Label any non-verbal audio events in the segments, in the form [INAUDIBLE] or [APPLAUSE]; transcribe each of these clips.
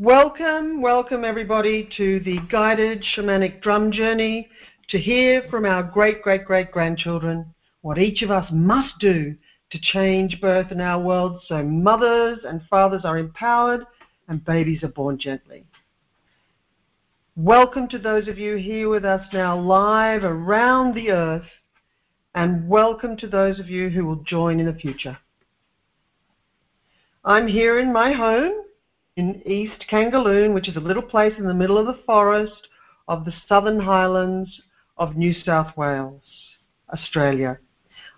Welcome, welcome everybody to the guided shamanic drum journey to hear from our great, great, great grandchildren what each of us must do to change birth in our world so mothers and fathers are empowered and babies are born gently. Welcome to those of you here with us now live around the earth, and welcome to those of you who will join in the future. I'm here in my home in East Kangaloon, which is a little place in the middle of the forest of the Southern Highlands of New South Wales, Australia.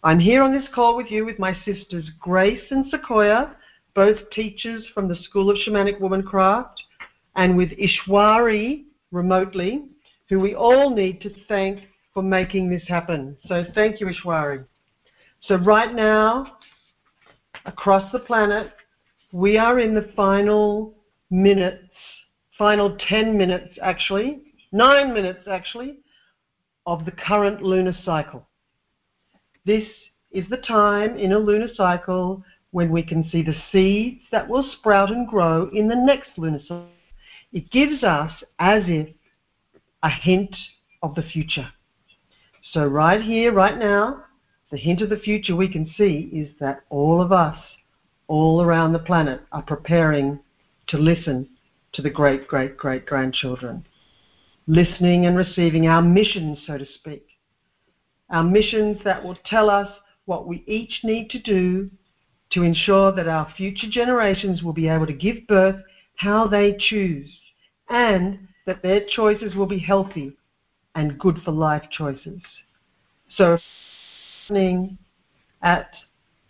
I'm here on this call with you with my sisters Grace and Sequoia, both teachers from the School of Shamanic Womancraft, and with Ishwari remotely, who we all need to thank for making this happen. So thank you, Ishwari. So right now, across the planet, we are in the final minutes, final 10 minutes actually, nine minutes actually, of the current lunar cycle. This is the time in a lunar cycle when we can see the seeds that will sprout and grow in the next lunar cycle. It gives us, as if, a hint of the future. So, right here, right now, the hint of the future we can see is that all of us all around the planet are preparing to listen to the great, great, great grandchildren. Listening and receiving our missions, so to speak. Our missions that will tell us what we each need to do to ensure that our future generations will be able to give birth how they choose and that their choices will be healthy and good for life choices. So, listening at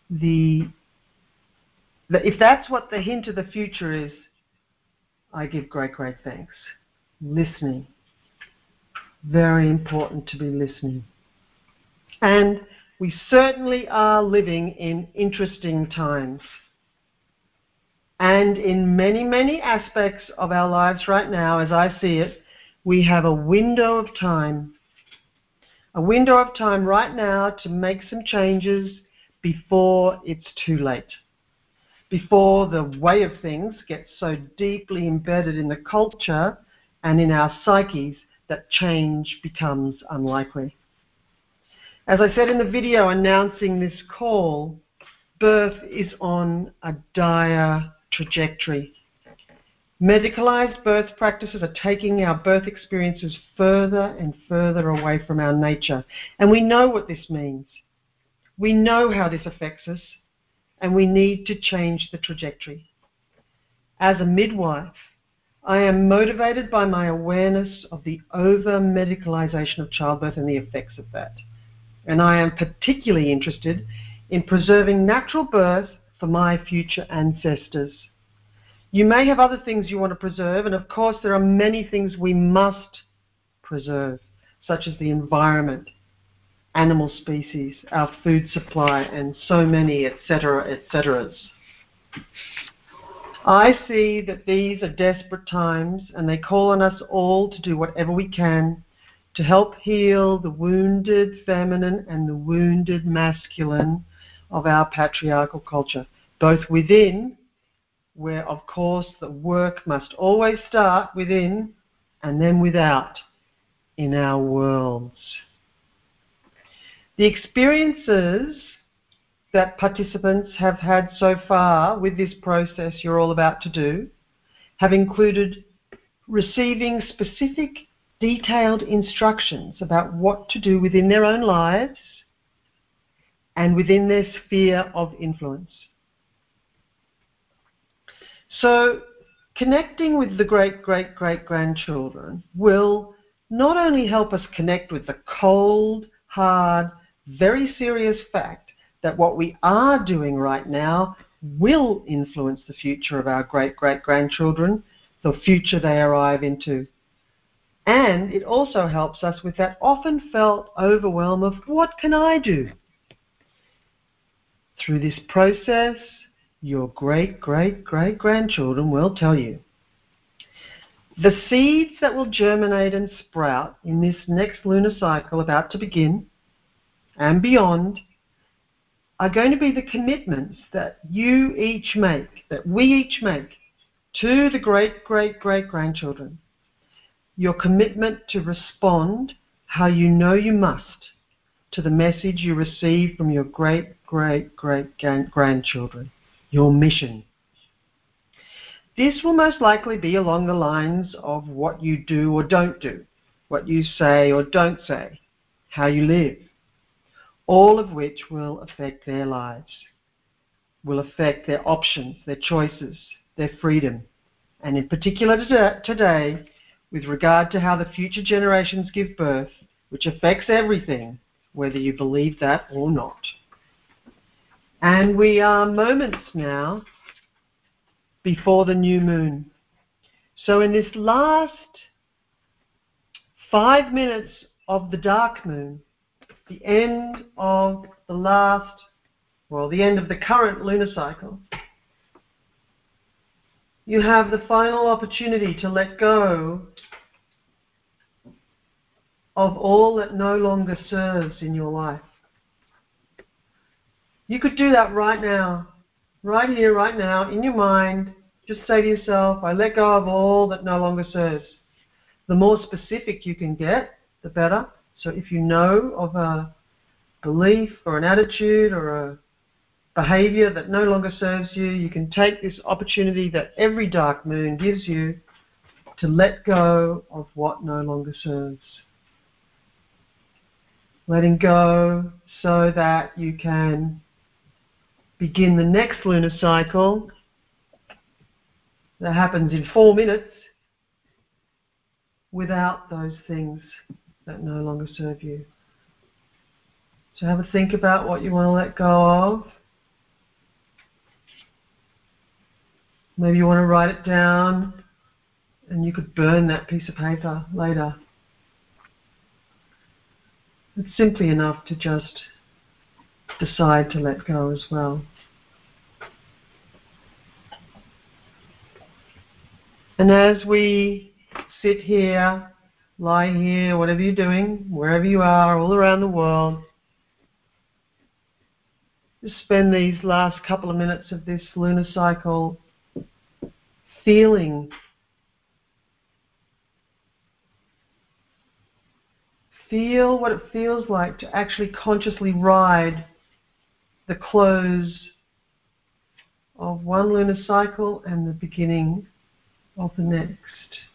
the if that's what the hint of the future is, I give great, great thanks. Listening. Very important to be listening. And we certainly are living in interesting times. And in many, many aspects of our lives right now, as I see it, we have a window of time. A window of time right now to make some changes before it's too late before the way of things gets so deeply embedded in the culture and in our psyches that change becomes unlikely. As I said in the video announcing this call, birth is on a dire trajectory. Medicalized birth practices are taking our birth experiences further and further away from our nature. And we know what this means. We know how this affects us and we need to change the trajectory. As a midwife, I am motivated by my awareness of the over medicalization of childbirth and the effects of that. And I am particularly interested in preserving natural birth for my future ancestors. You may have other things you want to preserve, and of course, there are many things we must preserve, such as the environment, animal species, our food supply, and so many, etc., etc. I see that these are desperate times, and they call on us all to do whatever we can to help heal the wounded feminine and the wounded masculine of our patriarchal culture, both within, where of course the work must always start within, and then without in our worlds. The experiences that participants have had so far with this process you're all about to do have included receiving specific, detailed instructions about what to do within their own lives and within their sphere of influence. So, connecting with the great great great grandchildren will not only help us connect with the cold, hard, very serious fact that what we are doing right now will influence the future of our great great grandchildren, the future they arrive into. And it also helps us with that often felt overwhelm of what can I do? Through this process, your great great great grandchildren will tell you. The seeds that will germinate and sprout in this next lunar cycle about to begin and beyond are going to be the commitments that you each make, that we each make to the great great great grandchildren. Your commitment to respond how you know you must to the message you receive from your great great great grandchildren. Your mission. This will most likely be along the lines of what you do or don't do, what you say or don't say, how you live, all of which will affect their lives, will affect their options, their choices, their freedom, and in particular today, with regard to how the future generations give birth, which affects everything, whether you believe that or not. And we are moments now before the new moon. So, in this last five minutes of the dark moon, the end of the last, well, the end of the current lunar cycle, you have the final opportunity to let go of all that no longer serves in your life. You could do that right now, right here, right now, in your mind. Just say to yourself, I let go of all that no longer serves. The more specific you can get, the better. So if you know of a belief or an attitude or a behavior that no longer serves you, you can take this opportunity that every dark moon gives you to let go of what no longer serves. Letting go so that you can begin the next lunar cycle that happens in four minutes without those things that no longer serve you. So have a think about what you want to let go of. Maybe you want to write it down and you could burn that piece of paper later. It's simply enough to just decide to let go as well. And as we sit here, lie here, whatever you're doing, wherever you are, all around the world, just spend these last couple of minutes of this lunar cycle feeling feel what it feels like to actually consciously ride the close of one lunar cycle and the beginning of the next.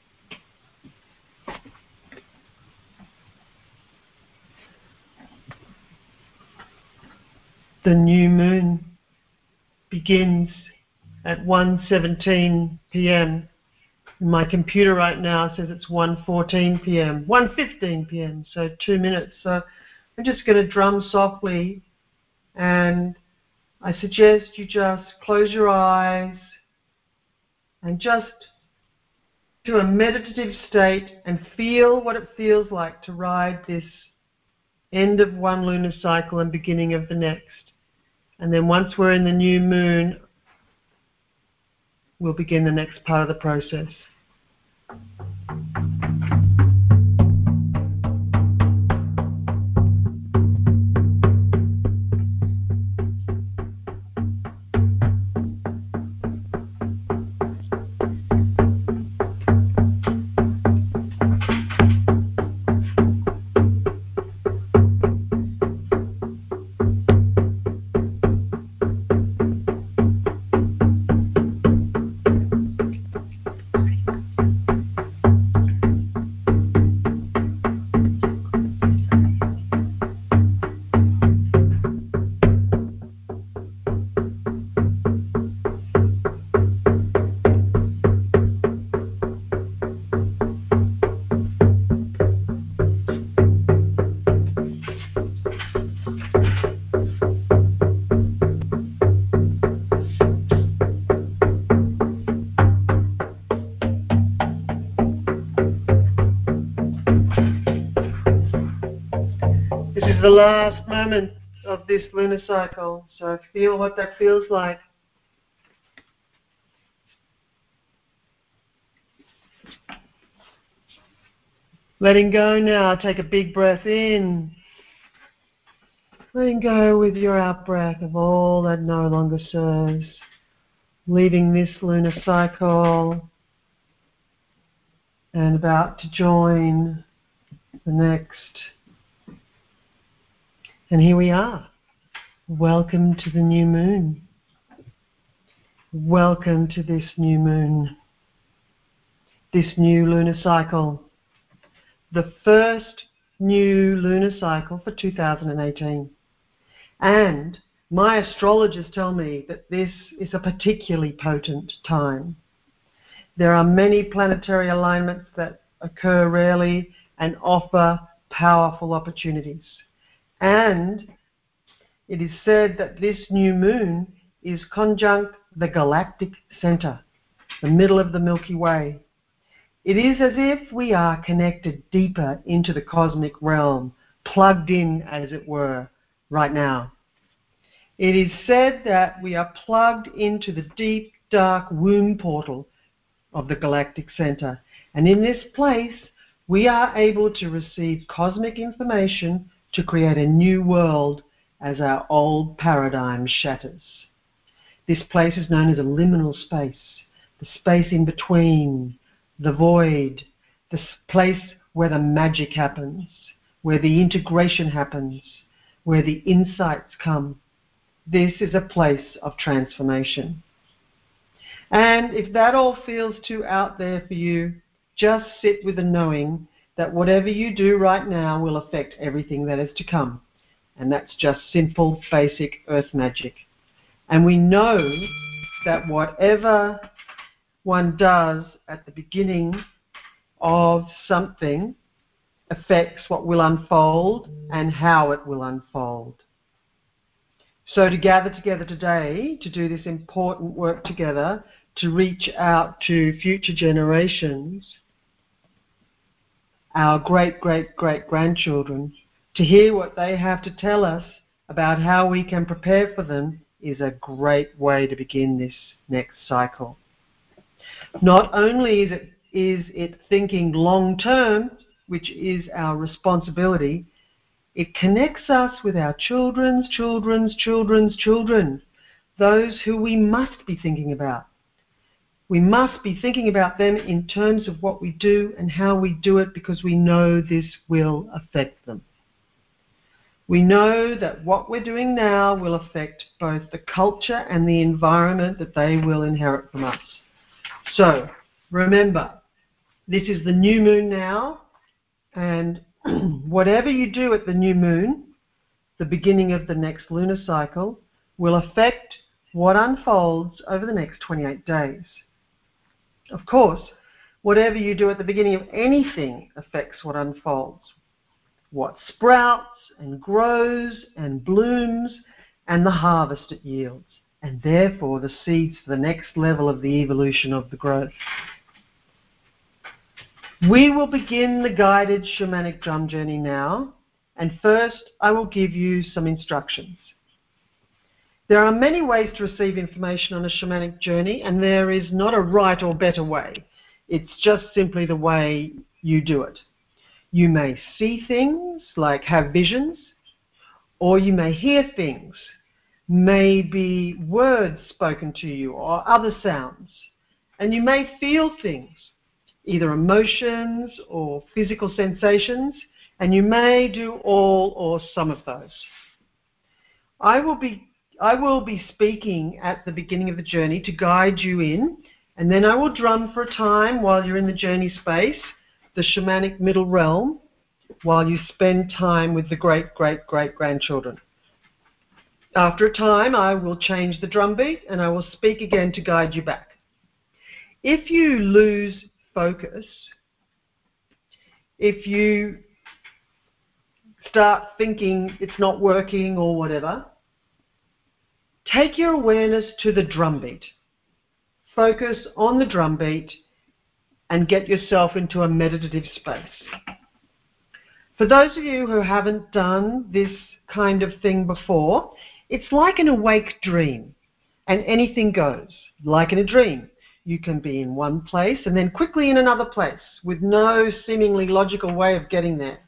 The new moon begins at 1:17 p.m. My computer right now says it's 1:14 p.m. 1:15 p.m. So two minutes. So I'm just going to drum softly, and I suggest you just close your eyes and just to a meditative state and feel what it feels like to ride this end of one lunar cycle and beginning of the next. And then once we're in the new moon, we'll begin the next part of the process. The last moment of this lunar cycle. So feel what that feels like. Letting go now. Take a big breath in. Letting go with your out breath of all that no longer serves. leaving this lunar cycle and about to join the next. And here we are. Welcome to the new moon. Welcome to this new moon, this new lunar cycle, the first new lunar cycle for 2018. And my astrologers tell me that this is a particularly potent time. There are many planetary alignments that occur rarely and offer powerful opportunities. And it is said that this new moon is conjunct the galactic center, the middle of the Milky Way. It is as if we are connected deeper into the cosmic realm, plugged in, as it were, right now. It is said that we are plugged into the deep, dark womb portal of the galactic center. And in this place, we are able to receive cosmic information to create a new world as our old paradigm shatters. This place is known as a liminal space, the space in between, the void, the place where the magic happens, where the integration happens, where the insights come. This is a place of transformation. And if that all feels too out there for you, just sit with the knowing that whatever you do right now will affect everything that is to come. And that's just simple, basic earth magic. And we know that whatever one does at the beginning of something affects what will unfold and how it will unfold. So, to gather together today to do this important work together, to reach out to future generations, our great great great grandchildren, to hear what they have to tell us about how we can prepare for them is a great way to begin this next cycle. Not only is it, is it thinking long term, which is our responsibility, it connects us with our children's children's children's children, those who we must be thinking about. We must be thinking about them in terms of what we do and how we do it because we know this will affect them. We know that what we're doing now will affect both the culture and the environment that they will inherit from us. So, remember, this is the new moon now, and [CLEARS THROAT] whatever you do at the new moon, the beginning of the next lunar cycle, will affect what unfolds over the next 28 days. Of course, whatever you do at the beginning of anything affects what unfolds what sprouts and grows and blooms and the harvest it yields, and therefore the seeds for the next level of the evolution of the growth. We will begin the guided shamanic drum journey now, and first I will give you some instructions. There are many ways to receive information on a shamanic journey, and there is not a right or better way. It's just simply the way you do it. You may see things, like have visions, or you may hear things, maybe words spoken to you or other sounds. And you may feel things, either emotions or physical sensations, and you may do all or some of those. I will be I will be speaking at the beginning of the journey to guide you in, and then I will drum for a time while you're in the journey space the shamanic middle realm while you spend time with the great great great grandchildren. After a time, I will change the drum beat and I will speak again to guide you back. If you lose focus, if you start thinking it's not working or whatever, take your awareness to the drum beat. Focus on the drum beat and get yourself into a meditative space. For those of you who haven't done this kind of thing before, it's like an awake dream, and anything goes, like in a dream. You can be in one place and then quickly in another place with no seemingly logical way of getting there.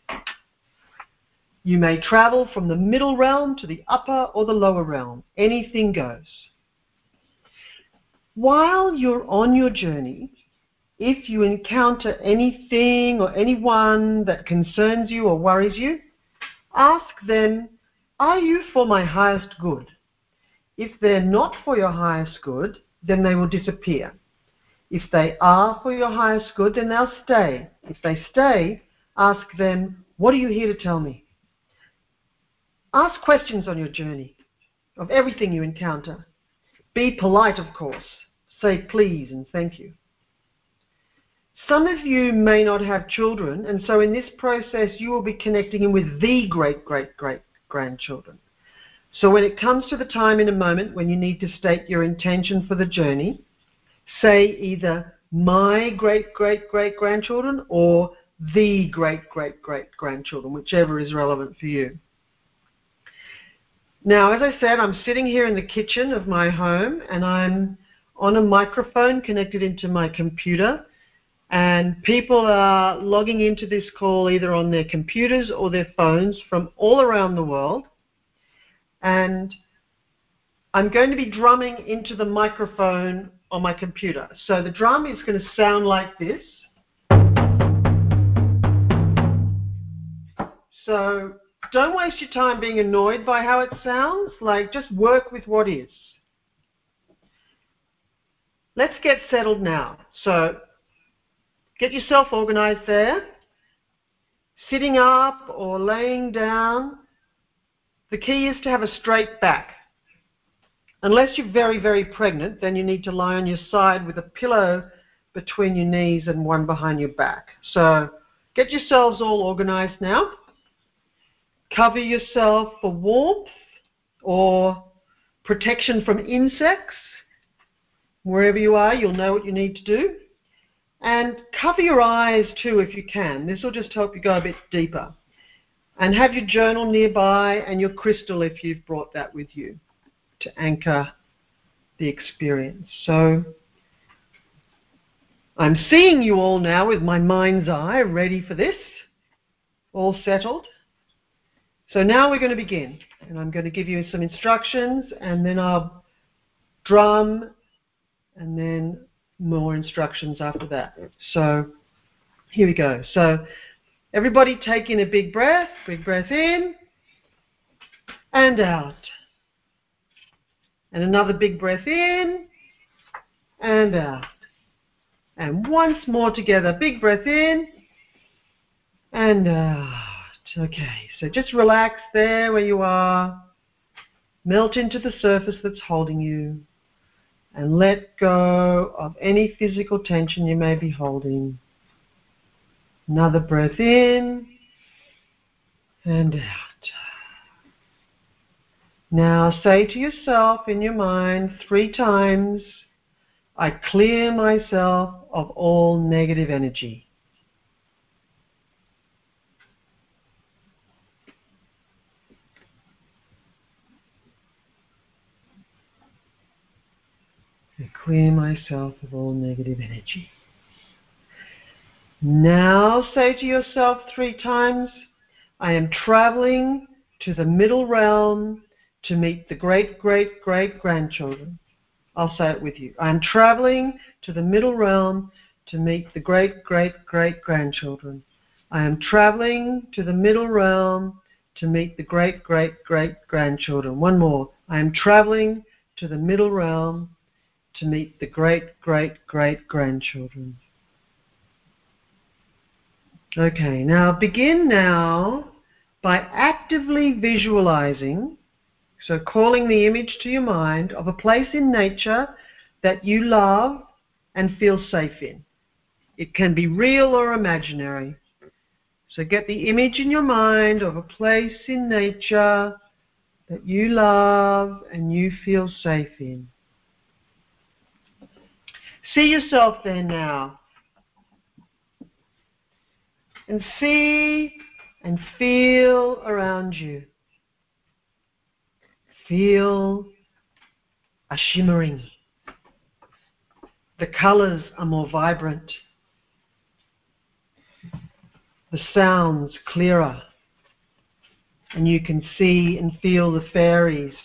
You may travel from the middle realm to the upper or the lower realm. Anything goes. while you're on your journey, if you encounter anything or anyone that concerns you or worries you, ask them, Are you for my highest good? If they're not for your highest good, then they will disappear. If they are for your highest good, then they'll stay. If they stay, ask them, What are you here to tell me? Ask questions on your journey of everything you encounter. Be polite, of course. Say please and thank you. Some of you may not have children, and so in this process, you will be connecting in with the great, great, great grandchildren. So when it comes to the time in a moment when you need to state your intention for the journey, say either my great, great, great grandchildren or the great, great, great grandchildren, whichever is relevant for you. Now, as I said, I'm sitting here in the kitchen of my home and I'm on a microphone connected into my computer. And people are logging into this call either on their computers or their phones from all around the world. And I'm going to be drumming into the microphone on my computer. So the drum is going to sound like this. So don't waste your time being annoyed by how it sounds. Like, just work with what is. Let's get settled now. So, get yourself organized there. Sitting up or laying down. The key is to have a straight back. Unless you're very, very pregnant, then you need to lie on your side with a pillow between your knees and one behind your back. So, get yourselves all organized now. Cover yourself for warmth or protection from insects. Wherever you are, you'll know what you need to do. And cover your eyes too if you can. This will just help you go a bit deeper. And have your journal nearby and your crystal if you've brought that with you to anchor the experience. So I'm seeing you all now with my mind's eye, ready for this, all settled. So now we're going to begin, and I'm going to give you some instructions, and then I'll drum, and then more instructions after that. So here we go. So everybody take in a big breath, big breath in and out. And another big breath in and out. And once more together, big breath in and out. Okay, so just relax there where you are. Melt into the surface that's holding you. And let go of any physical tension you may be holding. Another breath in and out. Now say to yourself in your mind three times, I clear myself of all negative energy. I clear myself of all negative energy. Now say to yourself three times, I am traveling to the middle realm to meet the great, great, great grandchildren. I'll say it with you. I am traveling to the middle realm to meet the great, great, great grandchildren. I am traveling to the middle realm to meet the great, great, great grandchildren. One more. I am traveling to the middle realm to meet the great, great, great grandchildren. Okay, now begin now by actively visualizing, so calling the image to your mind of a place in nature that you love and feel safe in. It can be real or imaginary. So get the image in your mind of a place in nature that you love and you feel safe in. See yourself there now. And see and feel around you. Feel a shimmering. The colors are more vibrant. The sounds clearer. And you can see and feel the fairies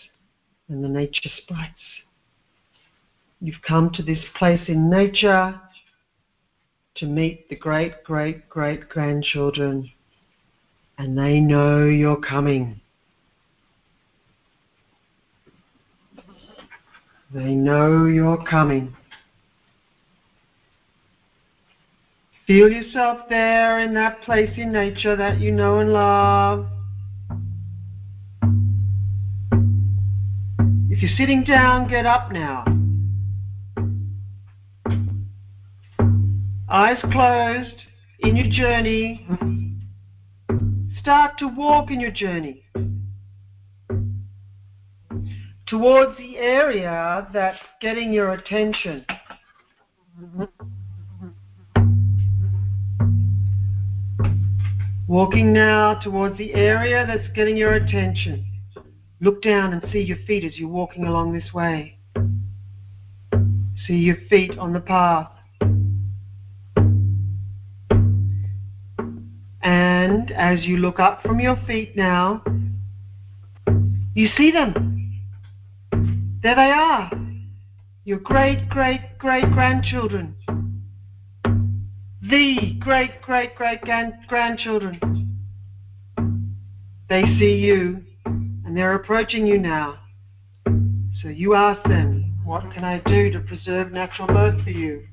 and the nature sprites. You've come to this place in nature to meet the great, great, great grandchildren, and they know you're coming. They know you're coming. Feel yourself there in that place in nature that you know and love. If you're sitting down, get up now. Eyes closed in your journey. Start to walk in your journey towards the area that's getting your attention. Walking now towards the area that's getting your attention. Look down and see your feet as you're walking along this way. See your feet on the path. And as you look up from your feet now, you see them. There they are. Your great, great, great grandchildren. The great, great, great grandchildren. They see you and they're approaching you now. So you ask them, what can I do to preserve natural birth for you?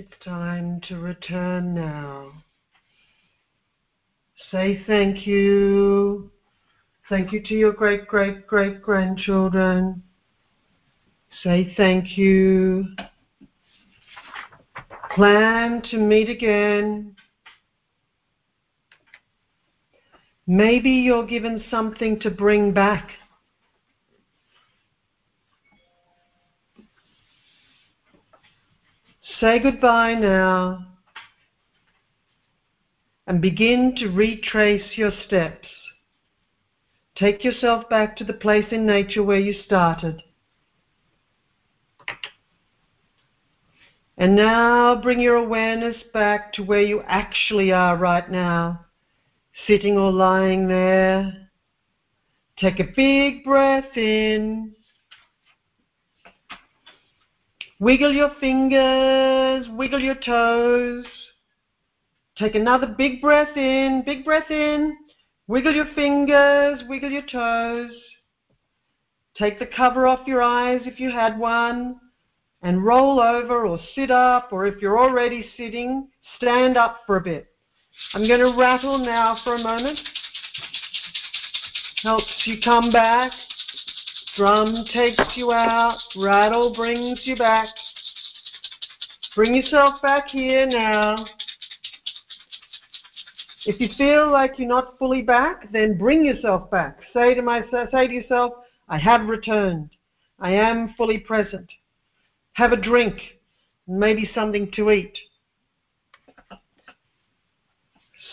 It's time to return now. Say thank you. Thank you to your great great great grandchildren. Say thank you. Plan to meet again. Maybe you're given something to bring back. Say goodbye now and begin to retrace your steps. Take yourself back to the place in nature where you started. And now bring your awareness back to where you actually are right now, sitting or lying there. Take a big breath in. Wiggle your fingers, wiggle your toes. Take another big breath in, big breath in. Wiggle your fingers, wiggle your toes. Take the cover off your eyes if you had one and roll over or sit up, or if you're already sitting, stand up for a bit. I'm going to rattle now for a moment. Helps you come back. Drum takes you out. Rattle brings you back. Bring yourself back here now. If you feel like you're not fully back, then bring yourself back. Say to myself, say to yourself, I have returned. I am fully present. Have a drink, maybe something to eat.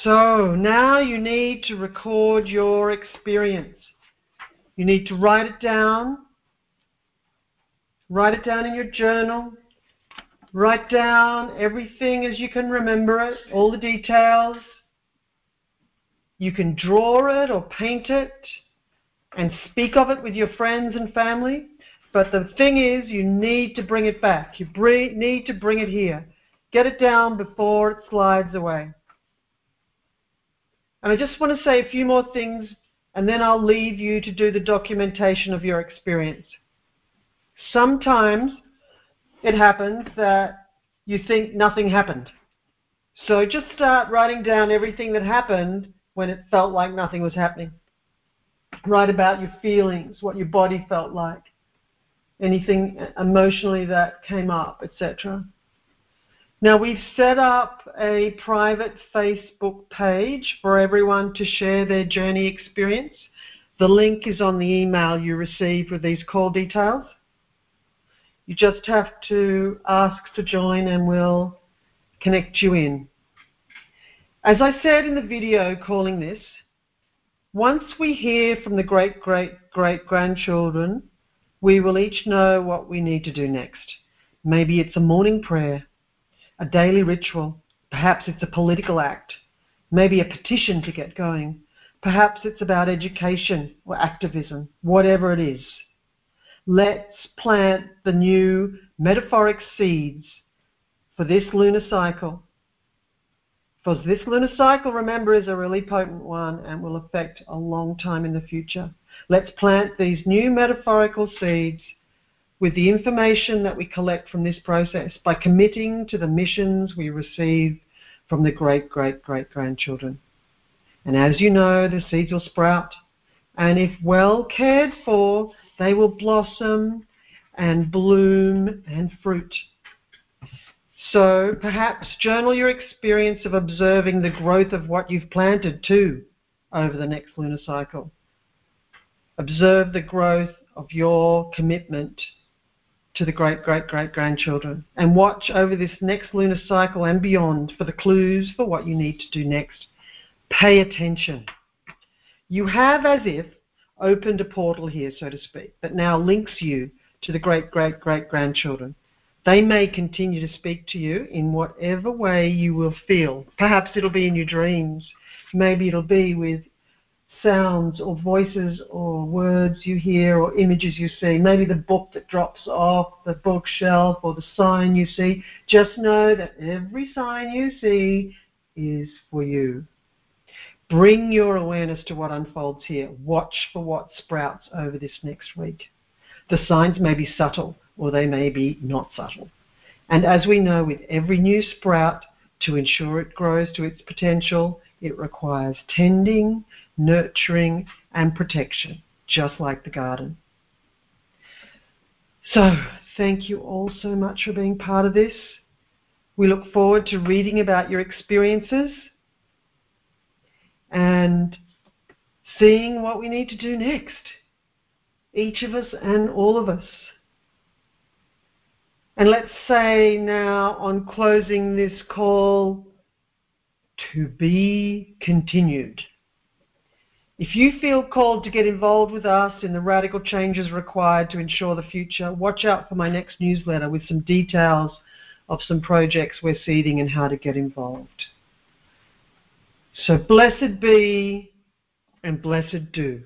So now you need to record your experience. You need to write it down. Write it down in your journal. Write down everything as you can remember it, all the details. You can draw it or paint it and speak of it with your friends and family. But the thing is, you need to bring it back. You need to bring it here. Get it down before it slides away. And I just want to say a few more things, and then I'll leave you to do the documentation of your experience. Sometimes it happens that you think nothing happened. So just start writing down everything that happened when it felt like nothing was happening. Write about your feelings, what your body felt like, anything emotionally that came up, etc. Now we've set up a private Facebook page for everyone to share their journey experience. The link is on the email you received with these call details. You just have to ask to join and we'll connect you in. As I said in the video calling this, once we hear from the great great great grandchildren, we will each know what we need to do next. Maybe it's a morning prayer, a daily ritual, perhaps it's a political act, maybe a petition to get going, perhaps it's about education or activism, whatever it is. Let's plant the new metaphoric seeds for this lunar cycle because this lunar cycle, remember, is a really potent one and will affect a long time in the future. Let's plant these new metaphorical seeds with the information that we collect from this process by committing to the missions we receive from the great, great, great grandchildren. And as you know, the seeds will sprout, and if well cared for, they will blossom and bloom and fruit. So perhaps journal your experience of observing the growth of what you've planted too over the next lunar cycle. Observe the growth of your commitment to the great great great grandchildren and watch over this next lunar cycle and beyond for the clues for what you need to do next. Pay attention. You have, as if, opened a portal here, so to speak, that now links you to the great great great grandchildren. They may continue to speak to you in whatever way you will feel. Perhaps it'll be in your dreams. Maybe it'll be with sounds or voices or words you hear or images you see. Maybe the book that drops off the bookshelf or the sign you see. Just know that every sign you see is for you. Bring your awareness to what unfolds here. Watch for what sprouts over this next week. The signs may be subtle or they may be not subtle. And as we know, with every new sprout, to ensure it grows to its potential, it requires tending, nurturing, and protection, just like the garden. So, thank you all so much for being part of this. We look forward to reading about your experiences and seeing what we need to do next, each of us and all of us. And let's say now, on closing this call, to be continued. If you feel called to get involved with us in the radical changes required to ensure the future, watch out for my next newsletter with some details of some projects we're seeding and how to get involved. So blessed be and blessed do.